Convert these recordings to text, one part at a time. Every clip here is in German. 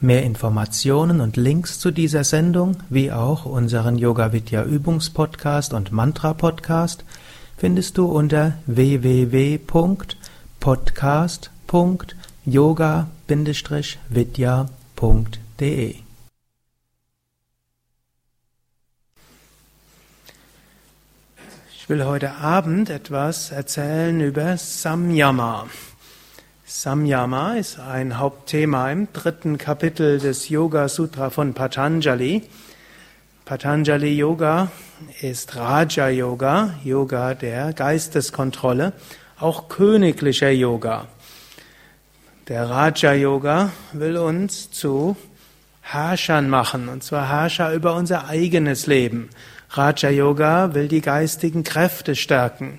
Mehr Informationen und Links zu dieser Sendung, wie auch unseren Yoga Vidya Übungspodcast und Mantra Podcast findest du unter www.podcast.yoga-vidya.de. Ich will heute Abend etwas erzählen über Samyama. Samyama ist ein Hauptthema im dritten Kapitel des Yoga Sutra von Patanjali. Patanjali Yoga ist Raja Yoga, Yoga der Geisteskontrolle, auch königlicher Yoga. Der Raja Yoga will uns zu Herrschern machen, und zwar Herrscher über unser eigenes Leben. Raja Yoga will die geistigen Kräfte stärken.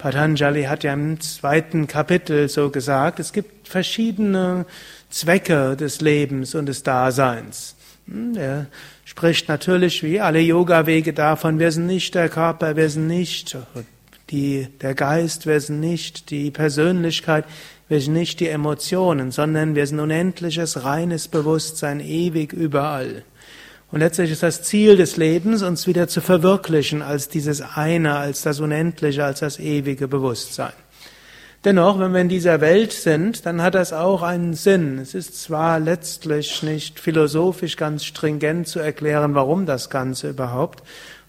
Patanjali hat ja im zweiten Kapitel so gesagt, es gibt verschiedene Zwecke des Lebens und des Daseins. Hm, er spricht natürlich wie alle Yoga-Wege davon, wir sind nicht der Körper, wir sind nicht die, der Geist, wir sind nicht die Persönlichkeit, wir sind nicht die Emotionen, sondern wir sind unendliches, reines Bewusstsein, ewig überall. Und letztlich ist das Ziel des Lebens, uns wieder zu verwirklichen als dieses eine, als das Unendliche, als das ewige Bewusstsein. Dennoch, wenn wir in dieser Welt sind, dann hat das auch einen Sinn. Es ist zwar letztlich nicht philosophisch ganz stringent zu erklären, warum das Ganze überhaupt.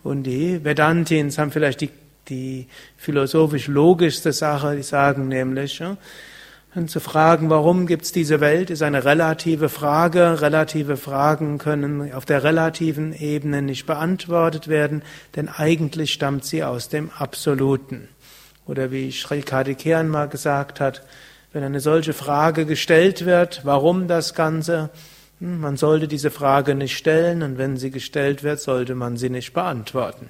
Und die Vedantins haben vielleicht die, die philosophisch logischste Sache, die sagen nämlich, und zu fragen, warum gibt's diese Welt, ist eine relative Frage. Relative Fragen können auf der relativen Ebene nicht beantwortet werden, denn eigentlich stammt sie aus dem Absoluten. Oder wie Sri Kadikean mal gesagt hat, wenn eine solche Frage gestellt wird, warum das Ganze, hm, man sollte diese Frage nicht stellen und wenn sie gestellt wird, sollte man sie nicht beantworten.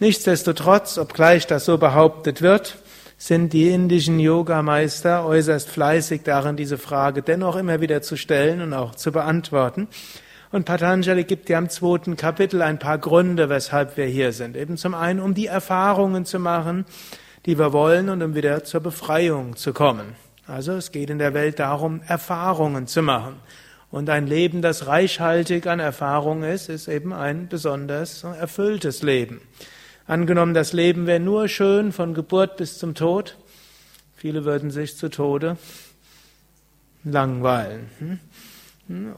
Nichtsdestotrotz, obgleich das so behauptet wird, sind die indischen Yogameister äußerst fleißig darin, diese Frage dennoch immer wieder zu stellen und auch zu beantworten. Und Patanjali gibt ja im zweiten Kapitel ein paar Gründe, weshalb wir hier sind. Eben zum einen, um die Erfahrungen zu machen, die wir wollen und um wieder zur Befreiung zu kommen. Also es geht in der Welt darum, Erfahrungen zu machen. Und ein Leben, das reichhaltig an Erfahrung ist, ist eben ein besonders erfülltes Leben. Angenommen, das Leben wäre nur schön von Geburt bis zum Tod, viele würden sich zu Tode langweilen. Hm?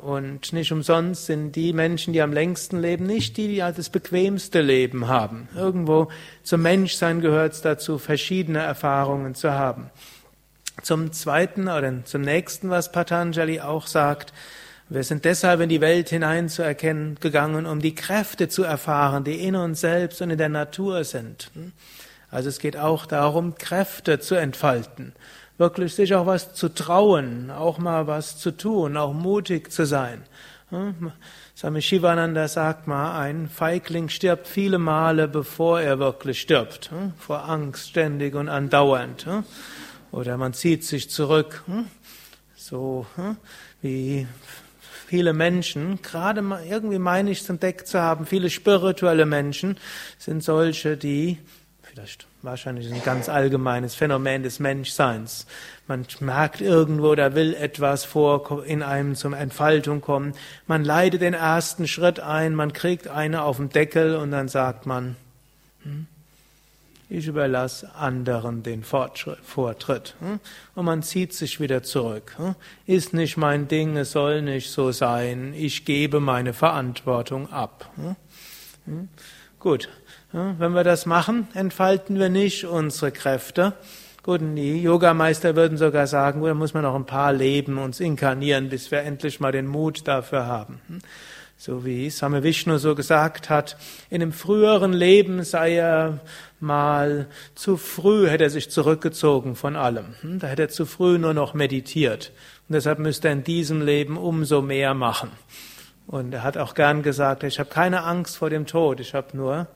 Und nicht umsonst sind die Menschen, die am längsten leben, nicht die, die das bequemste Leben haben. Irgendwo zum Menschsein gehört es dazu, verschiedene Erfahrungen zu haben. Zum zweiten oder zum nächsten, was Patanjali auch sagt, wir sind deshalb in die Welt hineinzuerkennen gegangen, um die Kräfte zu erfahren, die in uns selbst und in der Natur sind. Also es geht auch darum, Kräfte zu entfalten, wirklich sich auch was zu trauen, auch mal was zu tun, auch mutig zu sein. Swami Shivananda sagt mal, ein Feigling stirbt viele Male, bevor er wirklich stirbt, vor Angst ständig und andauernd. Oder man zieht sich zurück, so wie viele Menschen, gerade irgendwie meine ich es entdeckt zu haben, viele spirituelle Menschen sind solche, die vielleicht wahrscheinlich ein ganz allgemeines Phänomen des Menschseins. Man merkt irgendwo, da will etwas vor in einem zum Entfaltung kommen. Man leidet den ersten Schritt ein, man kriegt eine auf den Deckel und dann sagt man, hm, ich überlasse anderen den Vortritt. Hm? Und man zieht sich wieder zurück. Hm? Ist nicht mein Ding, es soll nicht so sein. Ich gebe meine Verantwortung ab. Hm? Gut. Wenn wir das machen, entfalten wir nicht unsere Kräfte. Gut, die Yogameister würden sogar sagen, da muss man noch ein paar Leben uns inkarnieren, bis wir endlich mal den Mut dafür haben. So wie Same Vishnu so gesagt hat, in einem früheren Leben sei er mal zu früh, hätte er sich zurückgezogen von allem. Hm, da hätte er zu früh nur noch meditiert. Und deshalb müsste er in diesem Leben umso mehr machen. Und er hat auch gern gesagt, ich habe keine Angst vor dem Tod, ich habe nur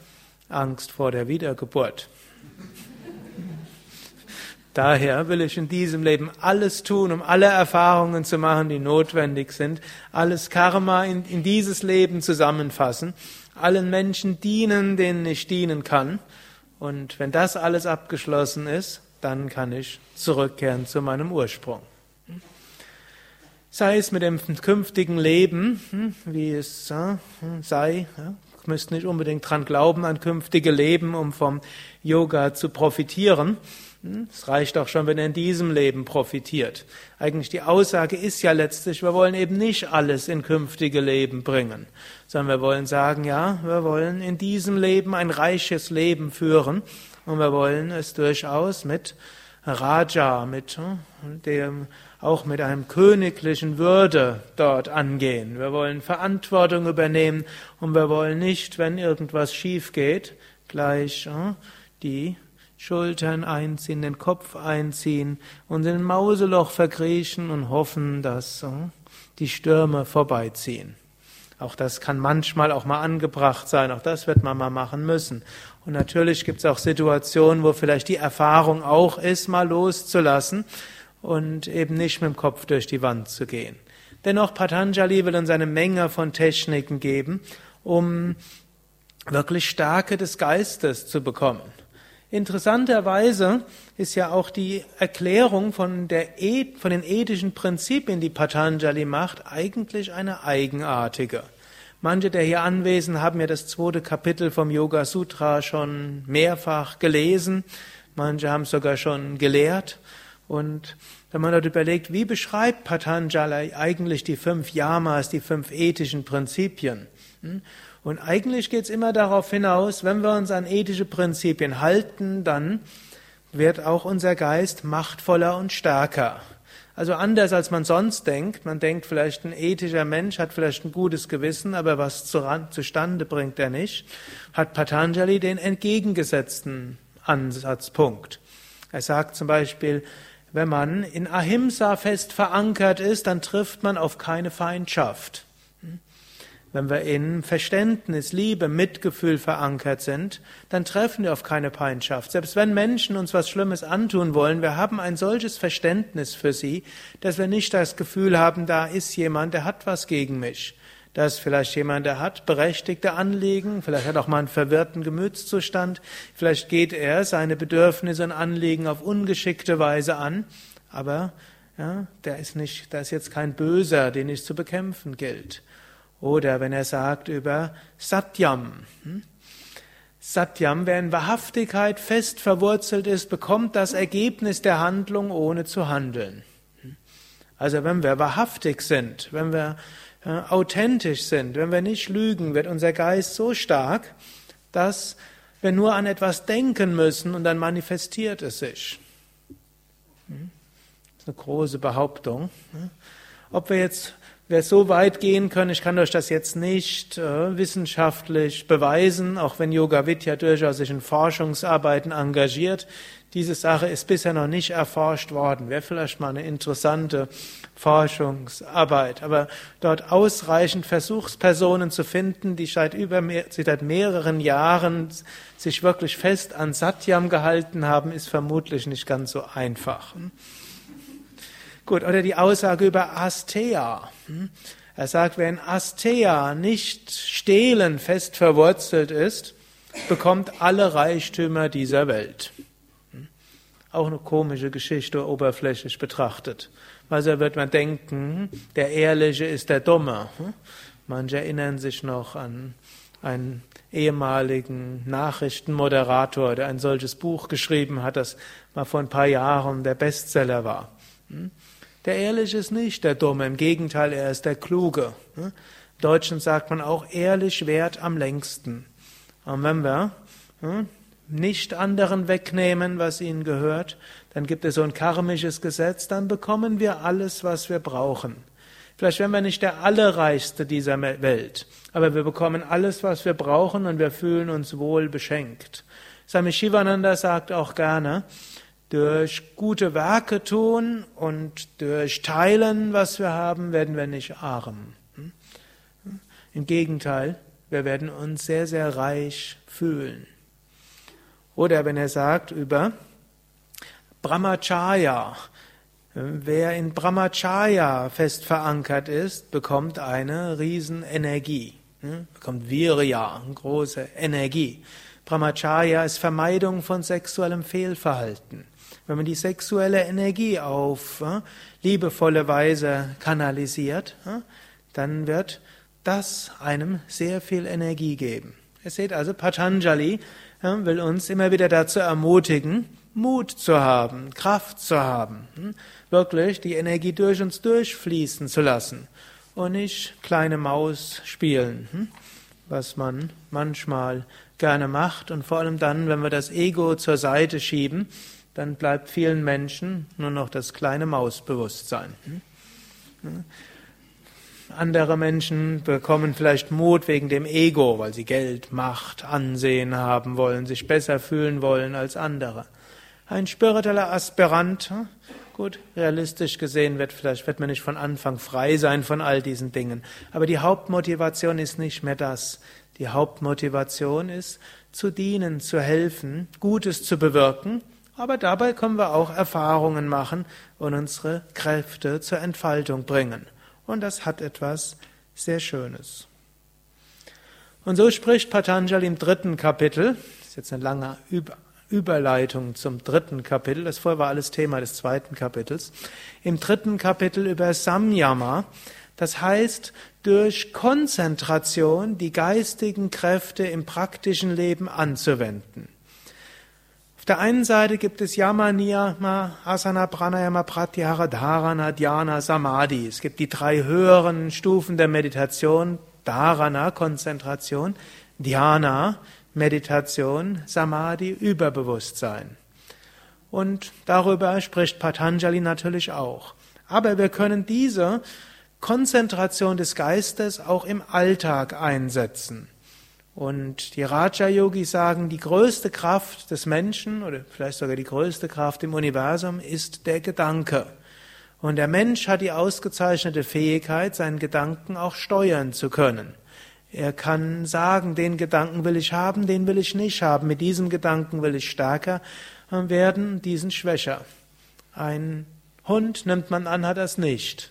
Angst vor der Wiedergeburt. Daher will ich in diesem Leben alles tun, um alle Erfahrungen zu machen, die notwendig sind, alles Karma in, in dieses Leben zusammenfassen, allen Menschen dienen, denen ich dienen kann. Und wenn das alles abgeschlossen ist, dann kann ich zurückkehren zu meinem Ursprung. Sei es mit dem künftigen Leben, hm, wie es sei, müsst nicht unbedingt dran glauben an künftige Leben, um vom Yoga zu profitieren. Hm, es reicht auch schon, wenn er in diesem Leben profitiert. Eigentlich die Aussage ist ja letztlich, wir wollen eben nicht alles in künftige Leben bringen, sondern wir wollen sagen, ja, wir wollen in diesem Leben ein reiches Leben führen und wir wollen es durchaus mit Raja, mit hm, dem, auch mit einem königlichen Würde dort angehen. Wir wollen Verantwortung übernehmen und wir wollen nicht, wenn irgendwas schief geht, gleich hm, die Schultern einziehen, den Kopf einziehen und in ein Mauseloch verkriechen und hoffen, dass äh, die Stürme vorbeiziehen. Auch das kann manchmal auch mal angebracht sein, auch das wird man mal machen müssen. Und natürlich gibt es auch Situationen, wo vielleicht die Erfahrung auch ist, mal loszulassen und eben nicht mit dem Kopf durch die Wand zu gehen. Dennoch, Patanjali will uns eine Menge von Techniken geben, um wirklich Stärke des Geistes zu bekommen. Interessanterweise ist ja auch die Erklärung von, der, von den ethischen Prinzipien, die Patanjali macht, eigentlich eine eigenartige. Manche der hier Anwesenden haben ja das zweite Kapitel vom Yoga Sutra schon mehrfach gelesen. Manche haben es sogar schon gelehrt. Und wenn man dort überlegt, wie beschreibt Patanjali eigentlich die fünf Yamas, die fünf ethischen Prinzipien? Und eigentlich geht es immer darauf hinaus, wenn wir uns an ethische Prinzipien halten, dann wird auch unser Geist machtvoller und stärker. Also anders als man sonst denkt. Man denkt vielleicht, ein ethischer Mensch hat vielleicht ein gutes Gewissen, aber was zustande bringt er nicht. Hat Patanjali den entgegengesetzten Ansatzpunkt. Er sagt zum Beispiel, wenn man in Ahimsa fest verankert ist, dann trifft man auf keine Feindschaft. Wenn wir in Verständnis, Liebe, Mitgefühl verankert sind, dann treffen wir auf keine Feindschaft. Selbst wenn Menschen uns was Schlimmes antun wollen, wir haben ein solches Verständnis für sie, dass wir nicht das Gefühl haben, da ist jemand, der hat was gegen mich. Da ist vielleicht jemand, der hat berechtigte Anliegen, vielleicht hat auch mal einen verwirrten Gemütszustand, vielleicht geht er seine Bedürfnisse und Anliegen auf ungeschickte Weise an, aber ja, der ist nicht, da ist jetzt kein Böser, den es zu bekämpfen gilt. Oder wenn er sagt über Satyam. Hm? Satyam, wer in Wahrhaftigkeit fest verwurzelt ist, bekommt das Ergebnis der Handlung ohne zu handeln. Hm? Also wenn wir wahrhaftig sind, wenn wir äh, authentisch sind, wenn wir nicht lügen, wird unser Geist so stark, dass wir nur an etwas denken müssen und dann manifestiert es sich. Hm? Das ist eine große Behauptung. Ob wir jetzt wir so weit gehen können, ich kann euch das jetzt nicht äh, wissenschaftlich beweisen, auch wenn Yoga Vidya durchaus sich in Forschungsarbeiten engagiert. Diese Sache ist bisher noch nicht erforscht worden. Wäre vielleicht mal eine interessante Forschungsarbeit. Aber dort ausreichend Versuchspersonen zu finden, die seit, über mehr, seit mehreren Jahren sich wirklich fest an Satyam gehalten haben, ist vermutlich nicht ganz so einfach. Gut, oder die Aussage über Astea. Hm? Er sagt, wer in Astea nicht stehlen fest verwurzelt ist, bekommt alle Reichtümer dieser Welt. Hm? Auch eine komische Geschichte oberflächlich betrachtet. Also wird man denken, der Ehrliche ist der Dumme. Hm? Manche erinnern sich noch an einen ehemaligen Nachrichtenmoderator, der ein solches Buch geschrieben hat, das mal vor ein paar Jahren der Bestseller war. Der Ehrliche ist nicht der Dumme, im Gegenteil, er ist der Kluge. Im Deutschen sagt man auch, ehrlich wert am längsten. Und wenn wir nicht anderen wegnehmen, was ihnen gehört, dann gibt es so ein karmisches Gesetz, dann bekommen wir alles, was wir brauchen. Vielleicht werden wir nicht der Allerreichste dieser Welt, aber wir bekommen alles, was wir brauchen und wir fühlen uns wohl beschenkt. Swami Shivananda sagt auch gerne, durch gute Werke tun und durch Teilen, was wir haben, werden wir nicht arm. Im Gegenteil, wir werden uns sehr, sehr reich fühlen. Oder wenn er sagt über Brahmacharya, wer in Brahmacharya fest verankert ist, bekommt eine Riesenenergie, bekommt Virya, eine große Energie. Brahmacharya ist Vermeidung von sexuellem Fehlverhalten. Wenn man die sexuelle Energie auf äh, liebevolle Weise kanalisiert, äh, dann wird das einem sehr viel Energie geben. Ihr seht also, Patanjali äh, will uns immer wieder dazu ermutigen, Mut zu haben, Kraft zu haben, wirklich die Energie durch uns durchfließen zu lassen und nicht kleine Maus spielen, was man manchmal gerne macht und vor allem dann, wenn wir das Ego zur Seite schieben, dann bleibt vielen Menschen nur noch das kleine Mausbewusstsein. Andere Menschen bekommen vielleicht Mut wegen dem Ego, weil sie Geld, Macht, Ansehen haben wollen, sich besser fühlen wollen als andere. Ein spiritueller Aspirant, hm? gut, realistisch gesehen wird vielleicht wird man nicht von Anfang frei sein von all diesen Dingen, aber die Hauptmotivation ist nicht mehr das. Die Hauptmotivation ist zu dienen, zu helfen, Gutes zu bewirken aber dabei können wir auch Erfahrungen machen und unsere Kräfte zur Entfaltung bringen. Und das hat etwas sehr Schönes. Und so spricht Patanjali im dritten Kapitel, das ist jetzt eine lange Überleitung zum dritten Kapitel, das vorher war alles Thema des zweiten Kapitels, im dritten Kapitel über Samyama, das heißt, durch Konzentration die geistigen Kräfte im praktischen Leben anzuwenden der einen Seite gibt es Yama, Niyama, Asana, Pranayama, Pratyahara, Dharana, Dhyana, Samadhi. Es gibt die drei höheren Stufen der Meditation. Dharana, Konzentration, Dhyana, Meditation, Samadhi, Überbewusstsein. Und darüber spricht Patanjali natürlich auch. Aber wir können diese Konzentration des Geistes auch im Alltag einsetzen. Und die Raja-Yogis sagen, die größte Kraft des Menschen oder vielleicht sogar die größte Kraft im Universum ist der Gedanke. Und der Mensch hat die ausgezeichnete Fähigkeit, seinen Gedanken auch steuern zu können. Er kann sagen, den Gedanken will ich haben, den will ich nicht haben. Mit diesem Gedanken will ich stärker werden, diesen schwächer. Ein Hund nimmt man an, hat das nicht.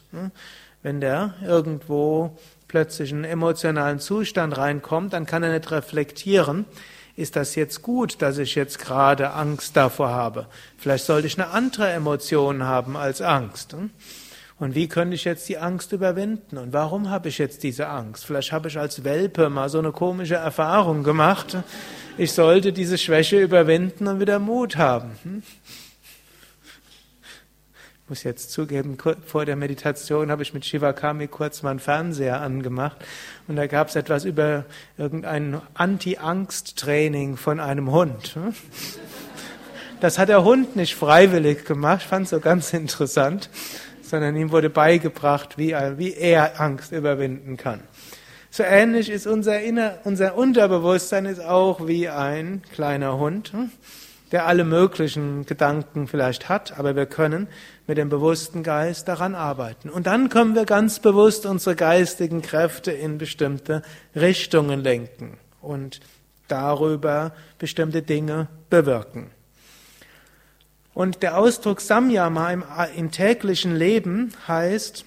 Wenn der irgendwo plötzlich einen emotionalen Zustand reinkommt, dann kann er nicht reflektieren, ist das jetzt gut, dass ich jetzt gerade Angst davor habe? Vielleicht sollte ich eine andere Emotion haben als Angst. Hm? Und wie könnte ich jetzt die Angst überwinden? Und warum habe ich jetzt diese Angst? Vielleicht habe ich als Welpe mal so eine komische Erfahrung gemacht. Ich sollte diese Schwäche überwinden und wieder Mut haben. Hm? muss jetzt zugeben, vor der Meditation habe ich mit Shivakami kurz mal einen Fernseher angemacht und da gab es etwas über irgendein Anti-Angst-Training von einem Hund. Das hat der Hund nicht freiwillig gemacht, ich fand es so ganz interessant, sondern ihm wurde beigebracht, wie er, wie er Angst überwinden kann. So ähnlich ist unser, Inner, unser Unterbewusstsein ist auch wie ein kleiner Hund der alle möglichen Gedanken vielleicht hat, aber wir können mit dem bewussten Geist daran arbeiten. Und dann können wir ganz bewusst unsere geistigen Kräfte in bestimmte Richtungen lenken und darüber bestimmte Dinge bewirken. Und der Ausdruck Samyama im, im täglichen Leben heißt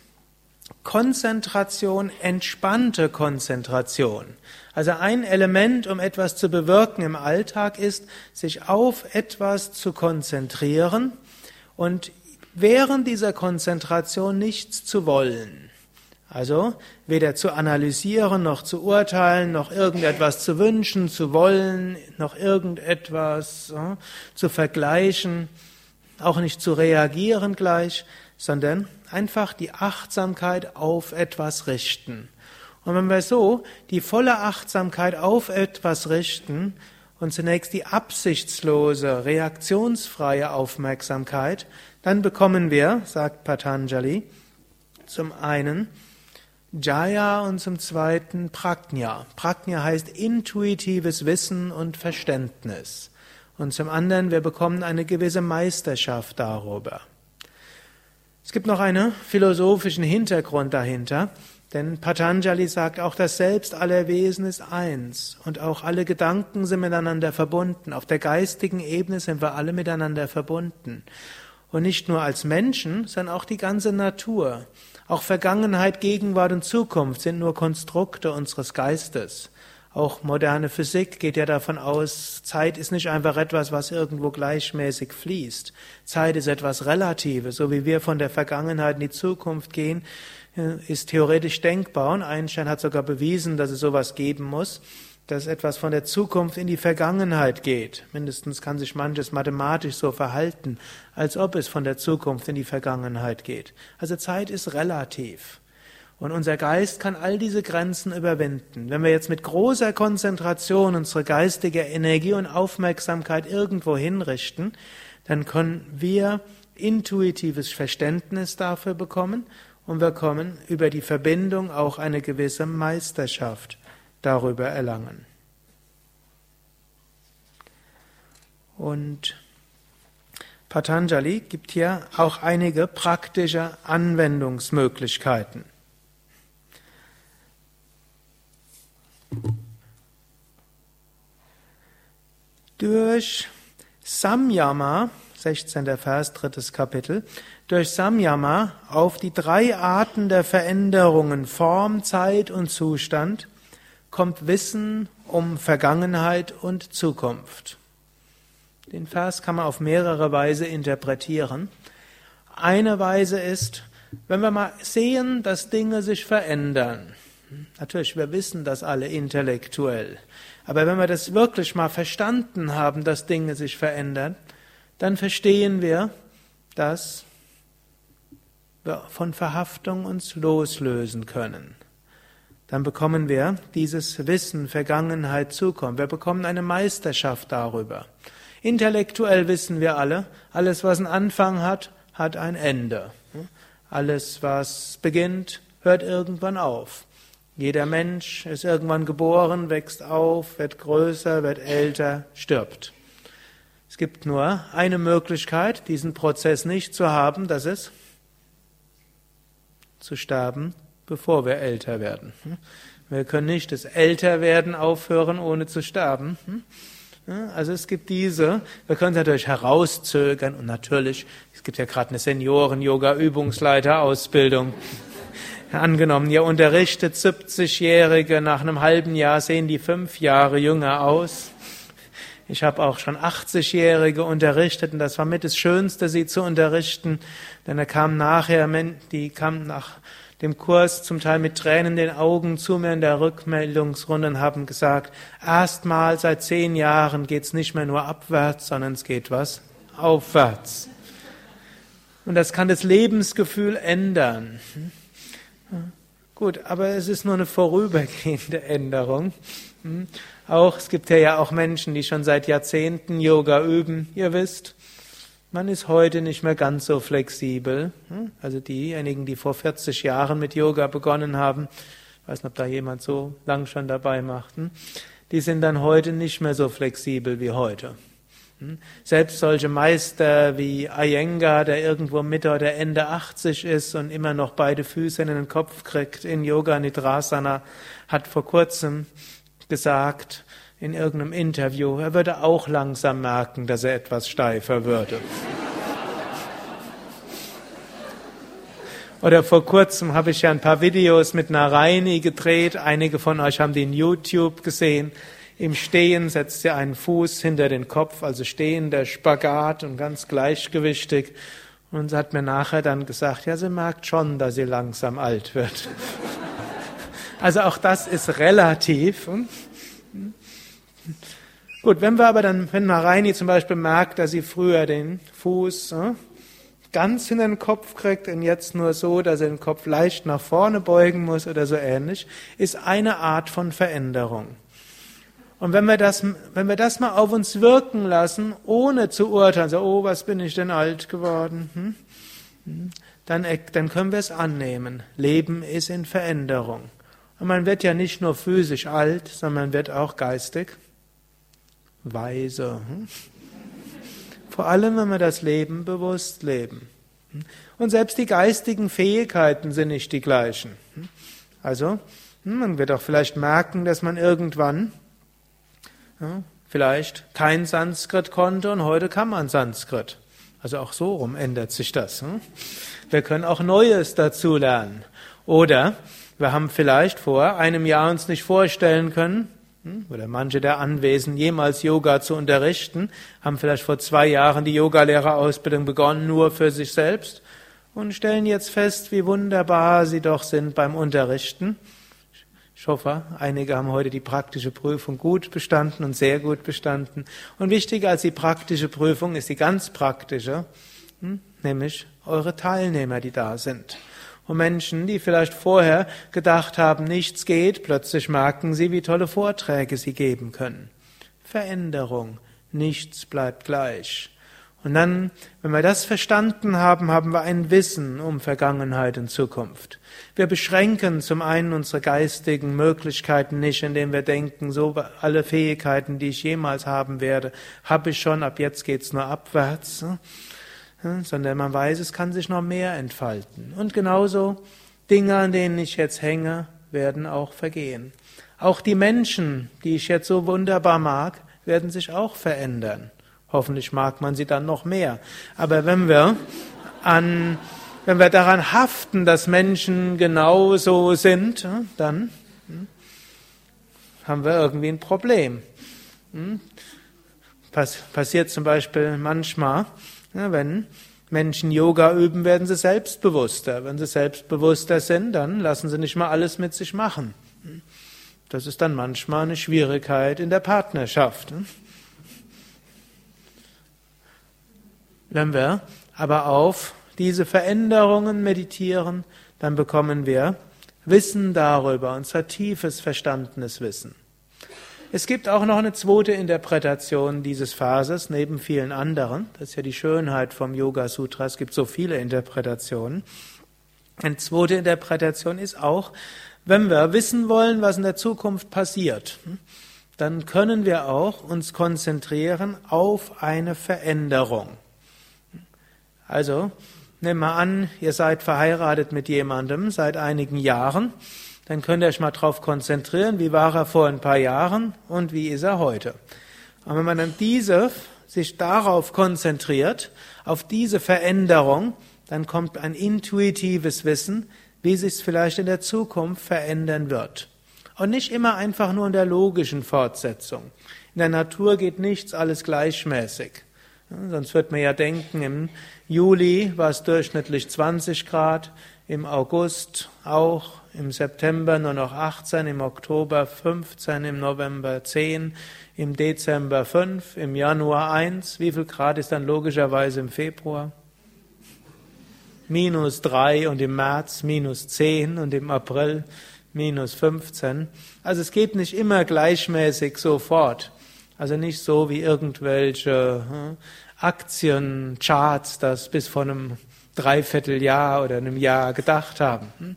Konzentration, entspannte Konzentration. Also ein Element, um etwas zu bewirken im Alltag, ist, sich auf etwas zu konzentrieren und während dieser Konzentration nichts zu wollen. Also weder zu analysieren, noch zu urteilen, noch irgendetwas zu wünschen, zu wollen, noch irgendetwas äh, zu vergleichen, auch nicht zu reagieren gleich, sondern einfach die Achtsamkeit auf etwas richten. Und wenn wir so die volle Achtsamkeit auf etwas richten und zunächst die absichtslose, reaktionsfreie Aufmerksamkeit, dann bekommen wir, sagt Patanjali, zum einen Jaya und zum zweiten Prajna. Prajna heißt intuitives Wissen und Verständnis. Und zum anderen, wir bekommen eine gewisse Meisterschaft darüber. Es gibt noch einen philosophischen Hintergrund dahinter, denn Patanjali sagt auch, das Selbst aller Wesen ist eins und auch alle Gedanken sind miteinander verbunden. Auf der geistigen Ebene sind wir alle miteinander verbunden. Und nicht nur als Menschen, sondern auch die ganze Natur. Auch Vergangenheit, Gegenwart und Zukunft sind nur Konstrukte unseres Geistes. Auch moderne Physik geht ja davon aus, Zeit ist nicht einfach etwas, was irgendwo gleichmäßig fließt. Zeit ist etwas Relatives, so wie wir von der Vergangenheit in die Zukunft gehen, äh, ist theoretisch denkbar. Und Einstein hat sogar bewiesen, dass es sowas geben muss, dass etwas von der Zukunft in die Vergangenheit geht. Mindestens kann sich manches mathematisch so verhalten, als ob es von der Zukunft in die Vergangenheit geht. Also Zeit ist relativ. Und unser Geist kann all diese Grenzen überwinden. Wenn wir jetzt mit großer Konzentration unsere geistige Energie und Aufmerksamkeit irgendwo hinrichten, dann können wir intuitives Verständnis dafür bekommen und wir kommen über die Verbindung auch eine gewisse Meisterschaft darüber erlangen. Und Patanjali gibt hier auch einige praktische Anwendungsmöglichkeiten. Durch Samyama, 16. Vers, drittes Kapitel, durch Samyama auf die drei Arten der Veränderungen Form, Zeit und Zustand kommt Wissen um Vergangenheit und Zukunft. Den Vers kann man auf mehrere Weise interpretieren. Eine Weise ist, wenn wir mal sehen, dass Dinge sich verändern. Natürlich, wir wissen das alle intellektuell. Aber wenn wir das wirklich mal verstanden haben, dass Dinge sich verändern, dann verstehen wir, dass wir von Verhaftung uns loslösen können. Dann bekommen wir dieses Wissen, Vergangenheit, Zukunft. Wir bekommen eine Meisterschaft darüber. Intellektuell wissen wir alle, alles, was einen Anfang hat, hat ein Ende. Alles, was beginnt, hört irgendwann auf. Jeder Mensch ist irgendwann geboren, wächst auf, wird größer, wird älter, stirbt. Es gibt nur eine Möglichkeit, diesen Prozess nicht zu haben, das ist zu sterben, bevor wir älter werden. Wir können nicht das Älterwerden aufhören, ohne zu sterben. Also es gibt diese, wir können es natürlich herauszögern und natürlich, es gibt ja gerade eine Senioren-Yoga-Übungsleiter-Ausbildung. Angenommen, ihr unterrichtet 70-Jährige, nach einem halben Jahr sehen die fünf Jahre jünger aus. Ich habe auch schon 80-Jährige unterrichtet und das war mit das Schönste, sie zu unterrichten, denn er kam nachher, die kamen nach dem Kurs zum Teil mit Tränen in den Augen zu mir in der Rückmeldungsrunde und haben gesagt, erstmal seit zehn Jahren geht's nicht mehr nur abwärts, sondern es geht was? Aufwärts. Und das kann das Lebensgefühl ändern. Gut, aber es ist nur eine vorübergehende Änderung. Auch, es gibt ja auch Menschen, die schon seit Jahrzehnten Yoga üben. Ihr wisst, man ist heute nicht mehr ganz so flexibel. Hm? Also diejenigen, die vor 40 Jahren mit Yoga begonnen haben, weiß nicht, ob da jemand so lang schon dabei macht, hm? die sind dann heute nicht mehr so flexibel wie heute. Hm? Selbst solche Meister wie Iyengar, der irgendwo Mitte oder Ende 80 ist und immer noch beide Füße in den Kopf kriegt in Yoga Nidrasana, hat vor kurzem gesagt in irgendeinem Interview, er würde auch langsam merken, dass er etwas steifer würde. Oder vor kurzem habe ich ja ein paar Videos mit Naraini gedreht. Einige von euch haben die in YouTube gesehen. Im Stehen setzt sie einen Fuß hinter den Kopf, also stehender Spagat und ganz gleichgewichtig. Und sie hat mir nachher dann gesagt, ja, sie merkt schon, dass sie langsam alt wird. Also auch das ist relativ. Gut, wenn wir aber dann, wenn Naraini zum Beispiel merkt, dass sie früher den Fuß äh, ganz in den Kopf kriegt und jetzt nur so, dass er den Kopf leicht nach vorne beugen muss oder so ähnlich, ist eine Art von Veränderung. Und wenn wir das, wenn wir das mal auf uns wirken lassen, ohne zu urteilen, so, oh, was bin ich denn alt geworden, hm? hm dann, dann können wir es annehmen. Leben ist in Veränderung. Und man wird ja nicht nur physisch alt, sondern man wird auch geistig weise. Hm? Vor allem, wenn wir das Leben bewusst leben. Und selbst die geistigen Fähigkeiten sind nicht die gleichen. Also, man wird auch vielleicht merken, dass man irgendwann ja, vielleicht kein Sanskrit konnte und heute kann man Sanskrit. Also auch so rum ändert sich das. Hm? Wir können auch Neues dazu lernen. Oder wir haben vielleicht vor einem Jahr uns nicht vorstellen können, hm, oder manche der Anwesenden jemals Yoga zu unterrichten, haben vielleicht vor zwei Jahren die Yogalehrerausbildung begonnen, nur für sich selbst, und stellen jetzt fest, wie wunderbar sie doch sind beim Unterrichten. Ich hoffe, einige haben heute die praktische Prüfung gut bestanden und sehr gut bestanden. Und wichtiger als die praktische Prüfung ist die ganz praktische, hm, nämlich eure Teilnehmer, die da sind. Und Menschen, die vielleicht vorher gedacht haben, nichts geht, plötzlich merken sie, wie tolle Vorträge sie geben können. Veränderung, nichts bleibt gleich. Und dann, wenn wir das verstanden haben, haben wir ein Wissen um Vergangenheit und Zukunft. Wir beschränken zum einen unsere geistigen Möglichkeiten nicht, indem wir denken, so alle Fähigkeiten, die ich jemals haben werde, habe ich schon, ab jetzt geht's nur abwärts, sondern man weiß, es kann sich noch mehr entfalten. Und genauso Dinge, an denen ich jetzt hänge, werden auch vergehen. Auch die Menschen, die ich jetzt so wunderbar mag, werden sich auch verändern. Hoffentlich mag man sie dann noch mehr. Aber wenn wir an, wenn wir daran haften, dass Menschen genauso sind, dann hm, haben wir irgendwie ein Problem. Hm? passiert zum Beispiel manchmal, wenn Menschen Yoga üben, werden sie selbstbewusster. Wenn sie selbstbewusster sind, dann lassen sie nicht mal alles mit sich machen. Das ist dann manchmal eine Schwierigkeit in der Partnerschaft. Wenn wir aber auf diese Veränderungen meditieren, dann bekommen wir Wissen darüber, und zwar tiefes verstandenes Wissen. Es gibt auch noch eine zweite Interpretation dieses Verses, neben vielen anderen. Das ist ja die Schönheit vom Yoga Sutra. Es gibt so viele Interpretationen. Eine zweite Interpretation ist auch, wenn wir wissen wollen, was in der Zukunft passiert, dann können wir auch uns konzentrieren auf eine Veränderung. Also, nehmen wir an, ihr seid verheiratet mit jemandem seit einigen Jahren, dann könnt ihr euch mal darauf konzentrieren, wie war er vor ein paar Jahren und wie ist er heute. Und wenn man dann diese, sich darauf konzentriert, auf diese Veränderung, dann kommt ein intuitives Wissen, wie sich es vielleicht in der Zukunft verändern wird. Und nicht immer einfach nur in der logischen Fortsetzung. In der Natur geht nichts alles gleichmäßig. Sonst wird man ja denken, im Juli war es durchschnittlich 20 Grad, im August auch, im September nur noch 18, im Oktober 15, im November 10, im Dezember 5, im Januar 1. Wie viel Grad ist dann logischerweise im Februar? Minus 3 und im März minus 10 und im April minus 15. Also es geht nicht immer gleichmäßig sofort. Also nicht so wie irgendwelche hm, Aktiencharts das bis vor einem Dreivierteljahr oder einem Jahr gedacht haben.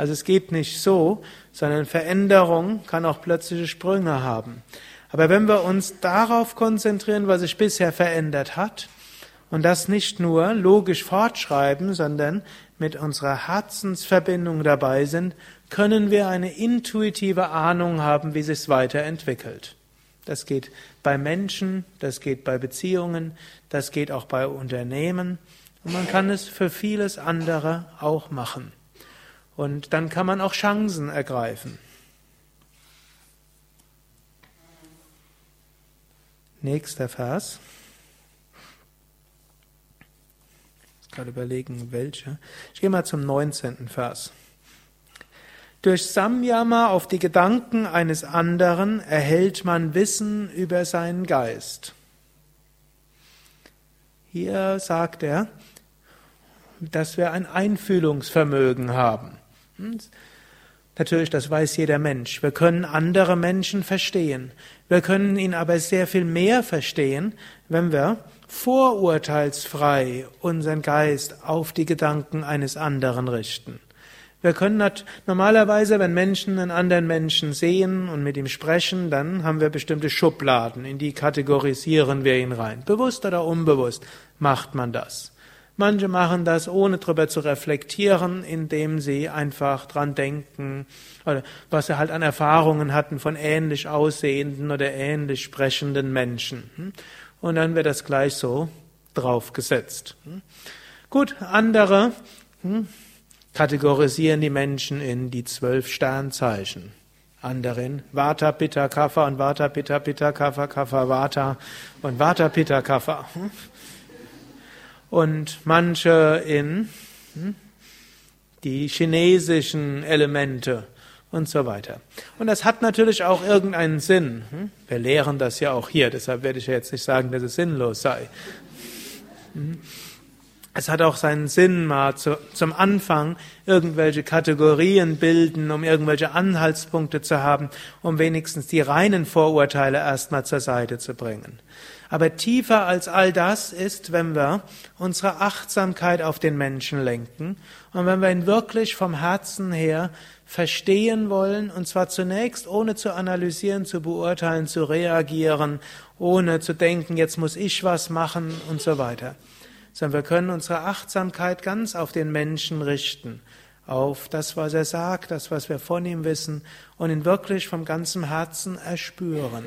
Also es geht nicht so, sondern Veränderung kann auch plötzliche Sprünge haben. Aber wenn wir uns darauf konzentrieren, was sich bisher verändert hat, und das nicht nur logisch fortschreiben, sondern mit unserer Herzensverbindung dabei sind, können wir eine intuitive Ahnung haben, wie sich es weiterentwickelt. Das geht bei Menschen, das geht bei Beziehungen, das geht auch bei Unternehmen. Und man kann es für vieles andere auch machen. Und dann kann man auch Chancen ergreifen. Nächster Vers. Ich gerade überlegen, welche. Ich gehe mal zum 19. Vers. Durch Samyama auf die Gedanken eines anderen erhält man Wissen über seinen Geist. Hier sagt er, dass wir ein Einfühlungsvermögen haben. Natürlich, das weiß jeder Mensch. Wir können andere Menschen verstehen. Wir können ihn aber sehr viel mehr verstehen, wenn wir vorurteilsfrei unseren Geist auf die Gedanken eines anderen richten. Wir können normalerweise, wenn Menschen einen anderen Menschen sehen und mit ihm sprechen, dann haben wir bestimmte Schubladen, in die kategorisieren wir ihn rein. Bewusst oder unbewusst macht man das. Manche machen das, ohne darüber zu reflektieren, indem sie einfach dran denken, oder was sie halt an Erfahrungen hatten von ähnlich aussehenden oder ähnlich sprechenden Menschen. Und dann wird das gleich so draufgesetzt. Gut, andere hm, kategorisieren die Menschen in die zwölf Sternzeichen. Andere in Vata, Pitta, Kapha und Vata, Pitta, Pitta, Kapha, Kapha, Vata und Vata, Pitta, Kapha. Und manche in hm, die chinesischen Elemente und so weiter. Und das hat natürlich auch irgendeinen Sinn. Hm. Wir lehren das ja auch hier, deshalb werde ich ja jetzt nicht sagen, dass es sinnlos sei. Es hat auch seinen Sinn, mal zu, zum Anfang irgendwelche Kategorien bilden, um irgendwelche Anhaltspunkte zu haben, um wenigstens die reinen Vorurteile erstmal zur Seite zu bringen. Aber tiefer als all das ist, wenn wir unsere Achtsamkeit auf den Menschen lenken und wenn wir ihn wirklich vom Herzen her verstehen wollen, und zwar zunächst ohne zu analysieren, zu beurteilen, zu reagieren, ohne zu denken, jetzt muss ich was machen und so weiter. Sondern wir können unsere Achtsamkeit ganz auf den Menschen richten, auf das, was er sagt, das, was wir von ihm wissen, und ihn wirklich vom ganzen Herzen erspüren.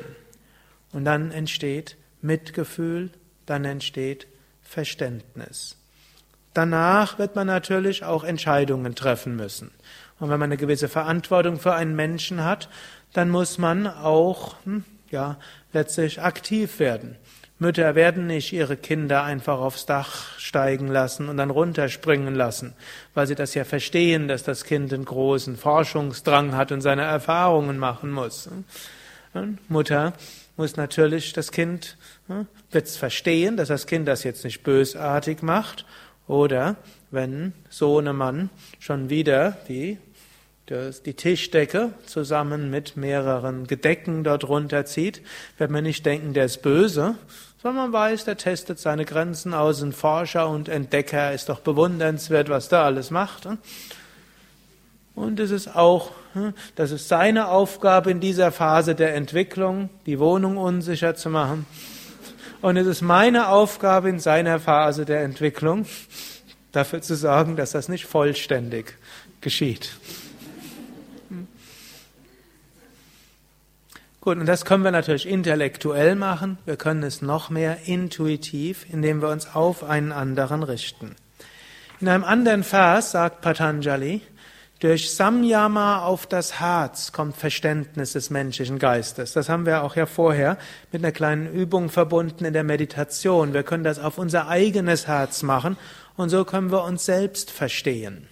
Und dann entsteht Mitgefühl, dann entsteht Verständnis. Danach wird man natürlich auch Entscheidungen treffen müssen. Und wenn man eine gewisse Verantwortung für einen Menschen hat, dann muss man auch, hm, ja, letztlich aktiv werden. Mütter werden nicht ihre Kinder einfach aufs Dach steigen lassen und dann runterspringen lassen, weil sie das ja verstehen, dass das Kind einen großen Forschungsdrang hat und seine Erfahrungen machen muss. Und Mutter muss natürlich das Kind, hm, wird es verstehen, dass das Kind das jetzt nicht bösartig macht, oder wenn Sohnemann schon wieder die, die Tischdecke zusammen mit mehreren Gedecken dort runterzieht, wird man nicht denken, der ist böse, sondern man weiß, der testet seine Grenzen aus, ein Forscher und Entdecker ist doch bewundernswert, was der alles macht. Und es ist auch, das ist seine Aufgabe in dieser Phase der Entwicklung, die Wohnung unsicher zu machen. Und es ist meine Aufgabe in seiner Phase der Entwicklung, dafür zu sorgen, dass das nicht vollständig geschieht. Gut, und das können wir natürlich intellektuell machen. Wir können es noch mehr intuitiv, indem wir uns auf einen anderen richten. In einem anderen Vers sagt Patanjali, durch Samyama auf das Herz kommt Verständnis des menschlichen Geistes. Das haben wir auch ja vorher mit einer kleinen Übung verbunden in der Meditation. Wir können das auf unser eigenes Herz machen und so können wir uns selbst verstehen.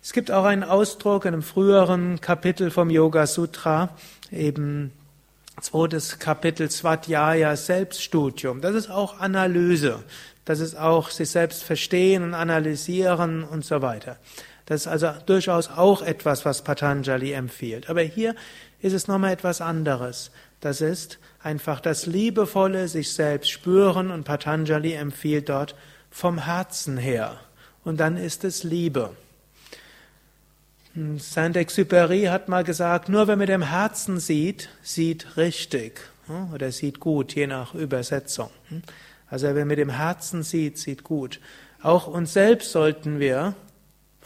Es gibt auch einen Ausdruck in einem früheren Kapitel vom Yoga Sutra, eben zweites Kapitel Swadhyaya Selbststudium. Das ist auch Analyse. Das ist auch sich selbst verstehen und analysieren und so weiter. Das ist also durchaus auch etwas, was Patanjali empfiehlt. Aber hier ist es nochmal etwas anderes. Das ist einfach das liebevolle sich selbst spüren und Patanjali empfiehlt dort vom Herzen her. Und dann ist es Liebe. Hm, Saint-Exupéry hat mal gesagt, nur wer mit dem Herzen sieht, sieht richtig hm, oder sieht gut, je nach Übersetzung. Hm. Also wer mit dem Herzen sieht, sieht gut. Auch uns selbst sollten wir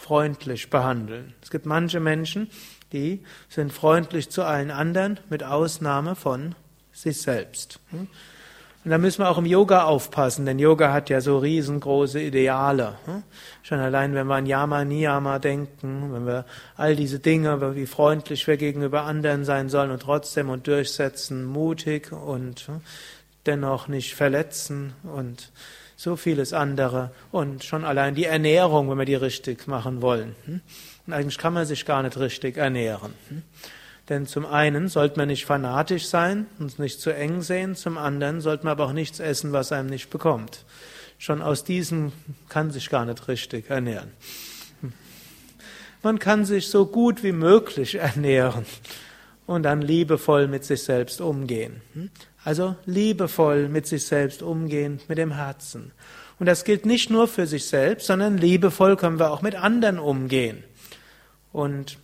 freundlich behandeln. Es gibt manche Menschen, die sind freundlich zu allen anderen, mit Ausnahme von sich selbst. Und da müssen wir auch im Yoga aufpassen, denn Yoga hat ja so riesengroße Ideale. Schon allein, wenn wir an Yama, Niyama denken, wenn wir all diese Dinge, wie freundlich wir gegenüber anderen sein sollen und trotzdem und durchsetzen, mutig und dennoch nicht verletzen und so vieles andere und schon allein die Ernährung, wenn wir die richtig machen wollen. Hm? Und eigentlich kann man sich gar nicht richtig ernähren. Hm? Denn zum einen sollte man nicht fanatisch sein und nicht zu eng sehen, zum anderen sollte man aber auch nichts essen, was einem nicht bekommt. Schon aus diesem kann sich gar nicht richtig ernähren. Hm? Man kann sich so gut wie möglich ernähren und dann liebevoll mit sich selbst umgehen. Also liebevoll mit sich selbst umgehen, mit dem Herzen. Und das gilt nicht nur für sich selbst, sondern liebevoll können wir auch mit anderen umgehen. Und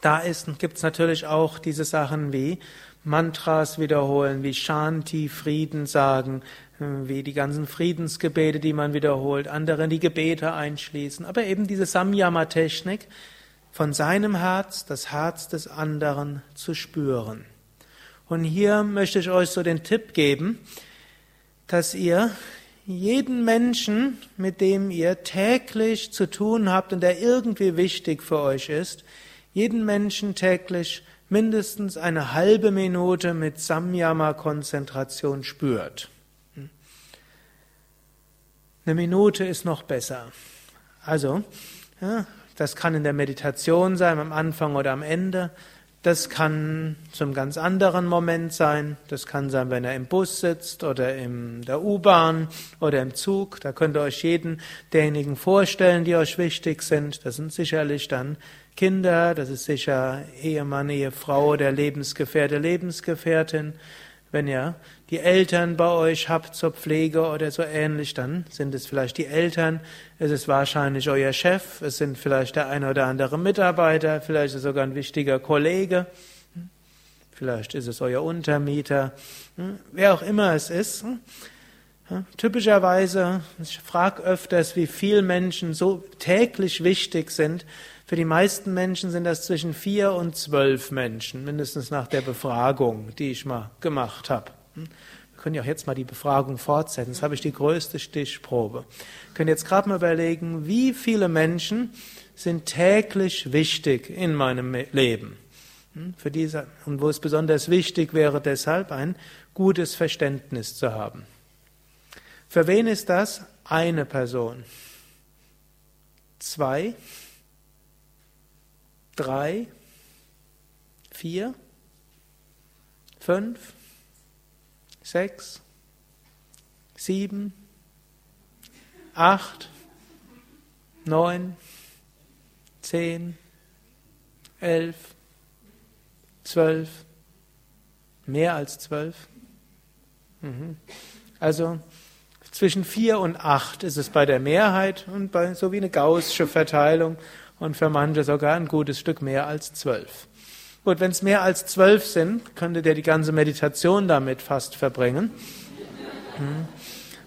da gibt es natürlich auch diese Sachen wie Mantras wiederholen, wie Shanti, Frieden sagen, wie die ganzen Friedensgebete, die man wiederholt, andere die Gebete einschließen, aber eben diese Samyama-Technik, von seinem Herz das Herz des anderen zu spüren. Und hier möchte ich euch so den Tipp geben, dass ihr jeden Menschen, mit dem ihr täglich zu tun habt und der irgendwie wichtig für euch ist, jeden Menschen täglich mindestens eine halbe Minute mit Samyama-Konzentration spürt. Eine Minute ist noch besser. Also, ja, das kann in der Meditation sein, am Anfang oder am Ende. Das kann zum ganz anderen Moment sein. Das kann sein, wenn er im Bus sitzt oder in der U-Bahn oder im Zug. Da könnt ihr euch jeden derjenigen vorstellen, die euch wichtig sind. Das sind sicherlich dann Kinder, das ist sicher Ehemann, Ehefrau, der Lebensgefährte, Lebensgefährtin. Wenn ihr die Eltern bei euch habt zur Pflege oder so ähnlich, dann sind es vielleicht die Eltern, es ist wahrscheinlich euer Chef, es sind vielleicht der eine oder andere Mitarbeiter, vielleicht ist es sogar ein wichtiger Kollege, vielleicht ist es euer Untermieter, wer auch immer es ist. Typischerweise, ich frage öfters, wie viele Menschen so täglich wichtig sind. Für die meisten Menschen sind das zwischen vier und zwölf Menschen, mindestens nach der Befragung, die ich mal gemacht habe. Wir können ja auch jetzt mal die Befragung fortsetzen. Das habe ich die größte Stichprobe. Wir können jetzt gerade mal überlegen, wie viele Menschen sind täglich wichtig in meinem Leben. Für diese, und wo es besonders wichtig wäre, deshalb ein gutes Verständnis zu haben. Für wen ist das? Eine Person. Zwei drei, vier, fünf, sechs, sieben, acht, neun, zehn, elf, zwölf, mehr als zwölf. Mhm. Also zwischen vier und acht ist es bei der Mehrheit und bei so wie eine gaußsche Verteilung und für manche sogar ein gutes Stück mehr als zwölf. Gut, wenn es mehr als zwölf sind, könntet ihr die ganze Meditation damit fast verbringen. Hm.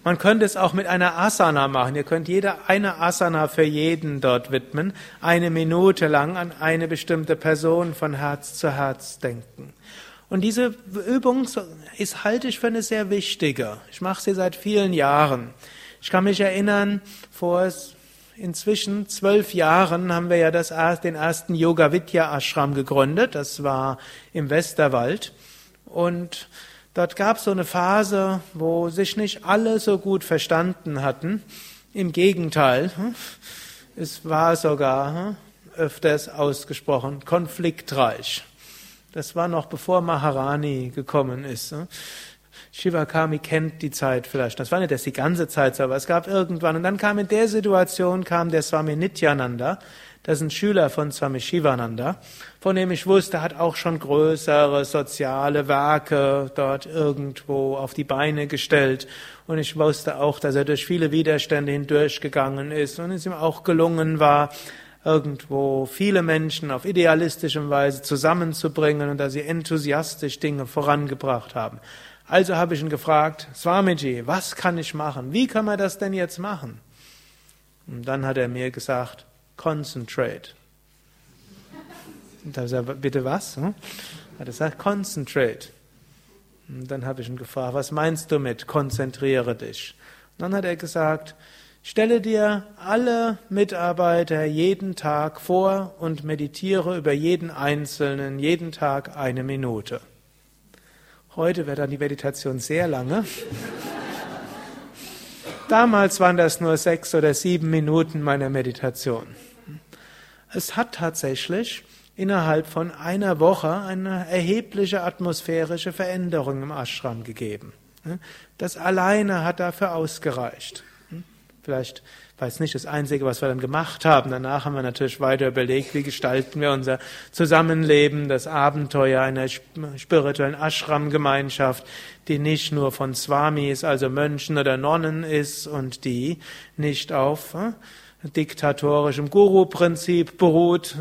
Man könnte es auch mit einer Asana machen. Ihr könnt jeder eine Asana für jeden dort widmen, eine Minute lang an eine bestimmte Person von Herz zu Herz denken. Und diese Übung ist, halte ich für eine sehr wichtige. Ich mache sie seit vielen Jahren. Ich kann mich erinnern, vor inzwischen zwölf Jahren haben wir ja das, den ersten Yoga Vidya Ashram gegründet. Das war im Westerwald. Und dort gab es so eine Phase, wo sich nicht alle so gut verstanden hatten. Im Gegenteil, hm, es war sogar hm, öfters ausgesprochen konfliktreich. Das war noch bevor Maharani gekommen ist. Shivakami kennt die Zeit vielleicht. Das war nicht das die ganze Zeit aber es gab irgendwann. Und dann kam in der Situation, kam der Swami Nityananda, das ist ein Schüler von Swami Shivananda, von dem ich wusste, hat auch schon größere soziale Werke dort irgendwo auf die Beine gestellt. Und ich wusste auch, dass er durch viele Widerstände hindurchgegangen ist und es ihm auch gelungen war, irgendwo viele Menschen auf idealistische Weise zusammenzubringen und dass sie enthusiastisch Dinge vorangebracht haben. Also habe ich ihn gefragt, Swamiji, was kann ich machen? Wie kann man das denn jetzt machen? Und dann hat er mir gesagt, concentrate. Und da habe ich bitte was? Hm? Hat er gesagt, concentrate. Und dann habe ich ihn gefragt, was meinst du mit konzentriere dich? Und dann hat er gesagt, stelle dir alle Mitarbeiter jeden Tag vor und meditiere über jeden Einzelnen jeden Tag eine Minute. Heute wird dann die Meditation sehr lange. Damals waren das nur sechs oder sieben Minuten meiner Meditation. Es hat tatsächlich innerhalb von einer Woche eine erhebliche atmosphärische Veränderung im Ashram gegeben. Das alleine hat dafür ausgereicht. Vielleicht weiß nicht, das Einzige, was wir dann gemacht haben. Danach haben wir natürlich weiter überlegt, wie gestalten wir unser Zusammenleben, das Abenteuer einer spirituellen Ashram-Gemeinschaft, die nicht nur von Swamis, also Mönchen oder Nonnen ist und die nicht auf diktatorischem Guru-Prinzip beruht,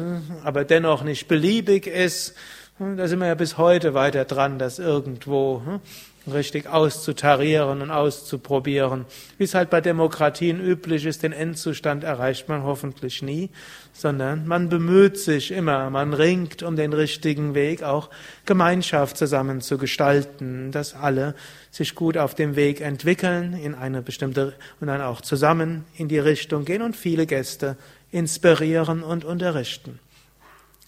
aber dennoch nicht beliebig ist. Da sind wir ja bis heute weiter dran, das irgendwo richtig auszutarieren und auszuprobieren. Wie es halt bei Demokratien üblich ist, den Endzustand erreicht man hoffentlich nie, sondern man bemüht sich immer, man ringt um den richtigen Weg, auch Gemeinschaft zusammen zu gestalten, dass alle sich gut auf dem Weg entwickeln, in eine bestimmte, und dann auch zusammen in die Richtung gehen und viele Gäste inspirieren und unterrichten.